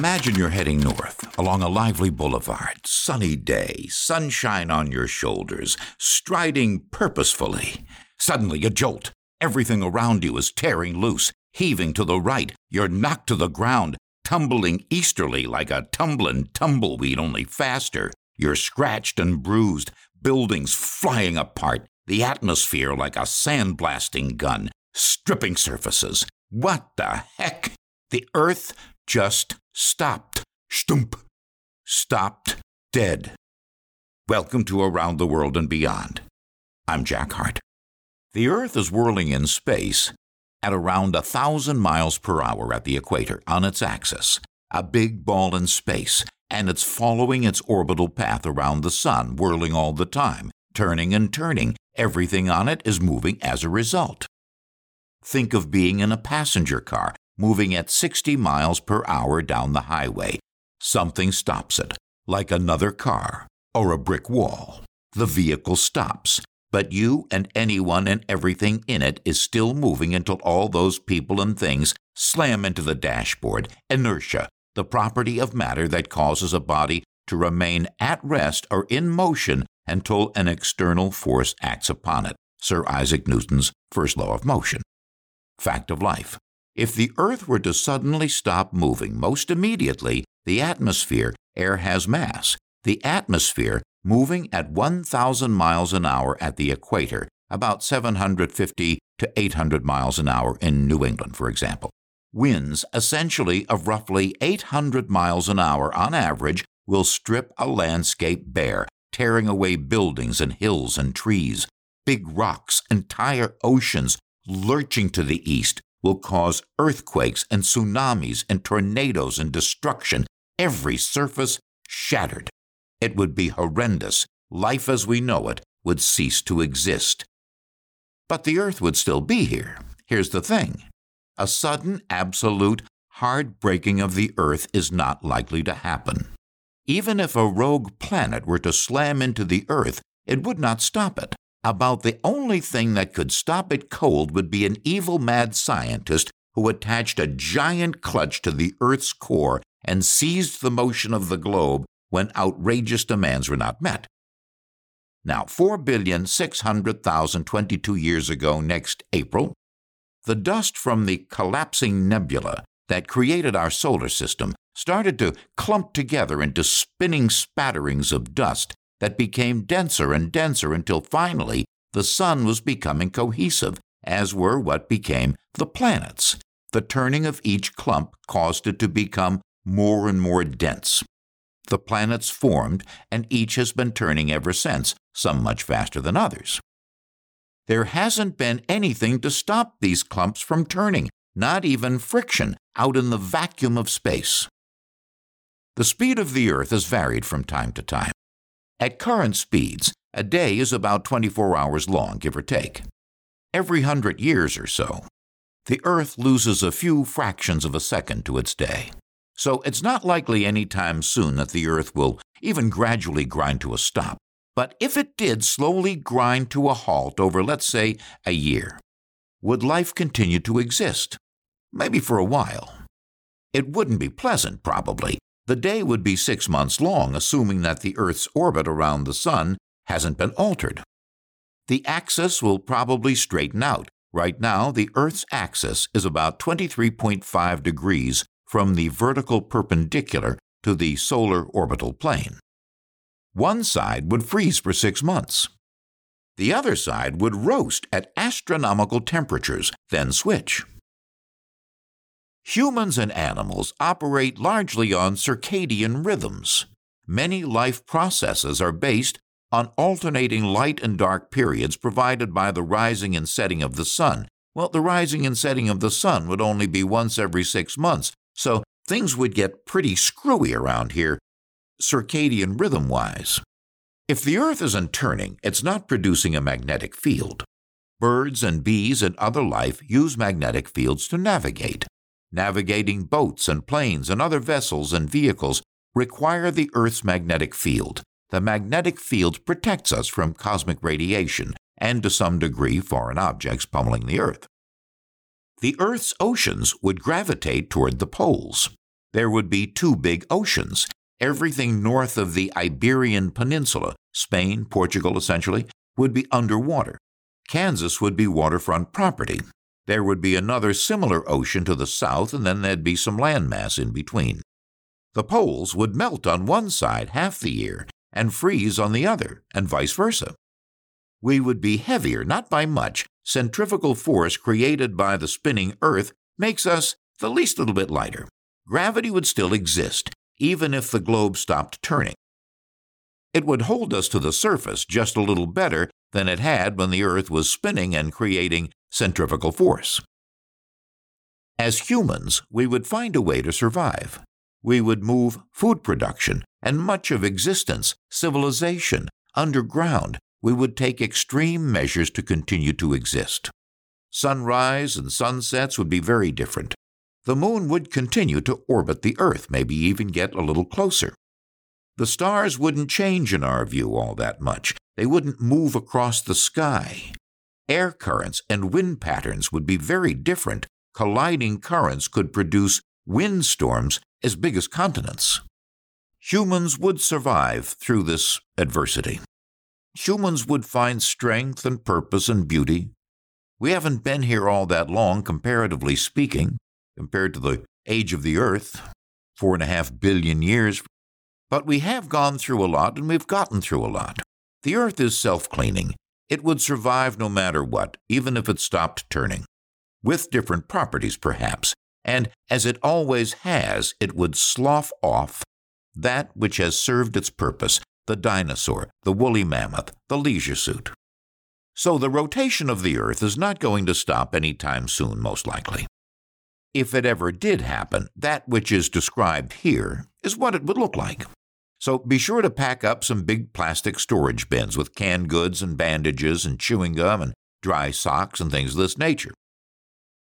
Imagine you're heading north along a lively boulevard, sunny day, sunshine on your shoulders, striding purposefully. Suddenly, a jolt. Everything around you is tearing loose, heaving to the right. You're knocked to the ground, tumbling easterly like a tumbling tumbleweed, only faster. You're scratched and bruised, buildings flying apart, the atmosphere like a sandblasting gun, stripping surfaces. What the heck? The earth just stopped. Stump. Stopped dead. Welcome to Around the World and Beyond. I'm Jack Hart. The Earth is whirling in space at around a thousand miles per hour at the equator on its axis, a big ball in space, and it's following its orbital path around the Sun, whirling all the time, turning and turning. Everything on it is moving as a result. Think of being in a passenger car moving at 60 miles per hour down the highway. Something stops it, like another car or a brick wall. The vehicle stops, but you and anyone and everything in it is still moving until all those people and things slam into the dashboard. Inertia, the property of matter that causes a body to remain at rest or in motion until an external force acts upon it. Sir Isaac Newton's first law of motion. Fact of life. If the Earth were to suddenly stop moving most immediately, the atmosphere, air has mass, the atmosphere moving at 1,000 miles an hour at the equator, about 750 to 800 miles an hour in New England, for example. Winds, essentially of roughly 800 miles an hour on average, will strip a landscape bare, tearing away buildings and hills and trees. Big rocks, entire oceans, lurching to the east, will cause earthquakes and tsunamis and tornadoes and destruction, every surface shattered. It would be horrendous. Life as we know it would cease to exist. But the Earth would still be here. Here's the thing a sudden, absolute, hard braking of the Earth is not likely to happen. Even if a rogue planet were to slam into the Earth, it would not stop it. About the only thing that could stop it cold would be an evil mad scientist who attached a giant clutch to the Earth's core and seized the motion of the globe when outrageous demands were not met. Now, 4,600,022 years ago, next April, the dust from the collapsing nebula that created our solar system started to clump together into spinning spatterings of dust that became denser and denser until finally the sun was becoming cohesive, as were what became the planets. The turning of each clump caused it to become more and more dense. The planets formed, and each has been turning ever since, some much faster than others. There hasn't been anything to stop these clumps from turning, not even friction out in the vacuum of space. The speed of the Earth has varied from time to time. At current speeds, a day is about 24 hours long, give or take. Every hundred years or so, the Earth loses a few fractions of a second to its day. So it's not likely any time soon that the Earth will even gradually grind to a stop. But if it did slowly grind to a halt over, let's say, a year, would life continue to exist? Maybe for a while. It wouldn't be pleasant, probably, the day would be six months long, assuming that the Earth's orbit around the Sun hasn't been altered. The axis will probably straighten out. Right now, the Earth's axis is about 23.5 degrees from the vertical perpendicular to the solar orbital plane. One side would freeze for six months. The other side would roast at astronomical temperatures, then switch. Humans and animals operate largely on circadian rhythms. Many life processes are based on alternating light and dark periods provided by the rising and setting of the sun. Well, the rising and setting of the sun would only be once every six months, so things would get pretty screwy around here, circadian rhythm wise. If the Earth isn't turning, it's not producing a magnetic field. Birds and bees and other life use magnetic fields to navigate navigating boats and planes and other vessels and vehicles require the Earth's magnetic field. The magnetic field protects us from cosmic radiation and to some degree foreign objects pummeling the Earth. The Earth's oceans would gravitate toward the poles. There would be two big oceans. Everything north of the Iberian Peninsula, Spain, Portugal essentially, would be underwater. Kansas would be waterfront property. There would be another similar ocean to the south, and then there'd be some landmass in between. The poles would melt on one side half the year and freeze on the other, and vice versa. We would be heavier, not by much. Centrifugal force created by the spinning Earth makes us the least little bit lighter. Gravity would still exist, even if the globe stopped turning. It would hold us to the surface just a little better than it had when the Earth was spinning and creating centrifugal force. As humans, we would find a way to survive. We would move food production and much of existence, civilization, underground. We would take extreme measures to continue to exist. Sunrise and sunsets would be very different. The moon would continue to orbit the Earth, maybe even get a little closer. The stars wouldn't change in our view all that much. They wouldn't move across the sky. Air currents and wind patterns would be very different. Colliding currents could produce windstorms as big as continents. Humans would survive through this adversity. Humans would find strength and purpose and beauty. We haven't been here all that long, comparatively speaking, compared to the age of the earth, four and a half billion years. But we have gone through a lot and we've gotten through a lot. The earth is self cleaning. It would survive no matter what, even if it stopped turning. With different properties, perhaps, and as it always has, it would slough off that which has served its purpose the dinosaur, the woolly mammoth, the leisure suit. So the rotation of the Earth is not going to stop any time soon, most likely. If it ever did happen, that which is described here is what it would look like. So be sure to pack up some big plastic storage bins with canned goods and bandages and chewing gum and dry socks and things of this nature.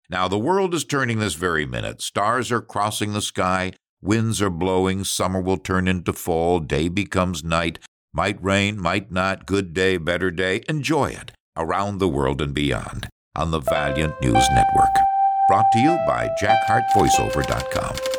Now the world is turning this very minute. Stars are crossing the sky, winds are blowing, summer will turn into fall, day becomes night, might rain, might not, good day, better day. Enjoy it around the world and beyond on the Valiant News Network. Brought to you by JackHartVoiceover.com.